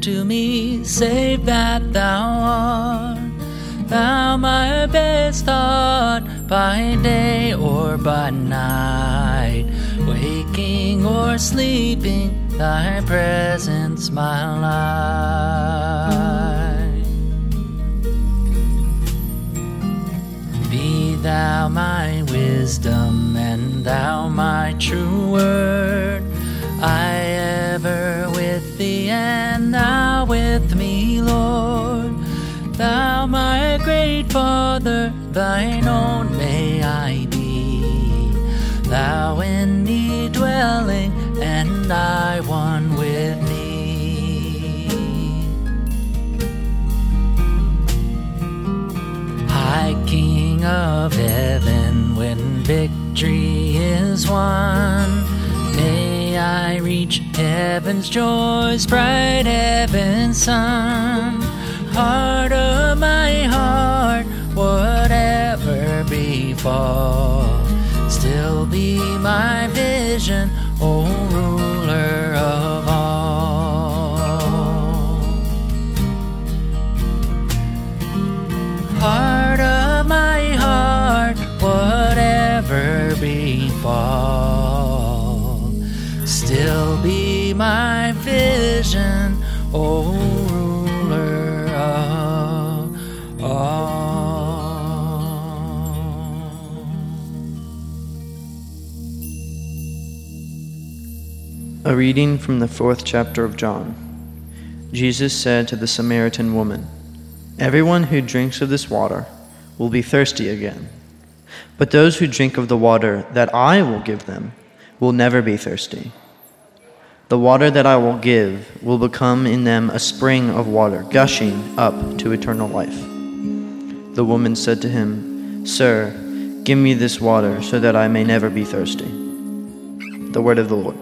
To me, save that thou art. Thou my best thought by day or by night, waking or sleeping, thy presence my life. Be thou my wisdom and thou my true word. I ever with thee and thou with me, Lord. Thou my great Father, thine own may I be. Thou in me dwelling, and I one with thee. High King of heaven, when victory is won, reach heaven's joys, bright heaven's sun. Heart of my heart, whatever befall, still be my vision, O ruler of all. Heart of my heart, whatever befall, my vision, O ruler of all. A reading from the fourth chapter of John. Jesus said to the Samaritan woman, Everyone who drinks of this water will be thirsty again. But those who drink of the water that I will give them will never be thirsty. The water that I will give will become in them a spring of water, gushing up to eternal life. The woman said to him, Sir, give me this water so that I may never be thirsty. The word of the Lord.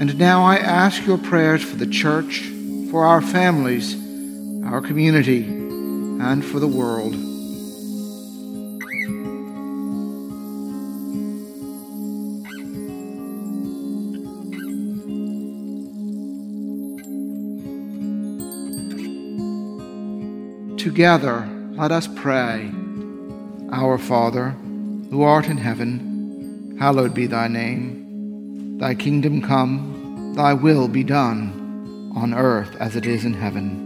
And now I ask your prayers for the church, for our families, our community, and for the world. Together, let us pray. Our Father, who art in heaven, hallowed be thy name. Thy kingdom come, thy will be done, on earth as it is in heaven.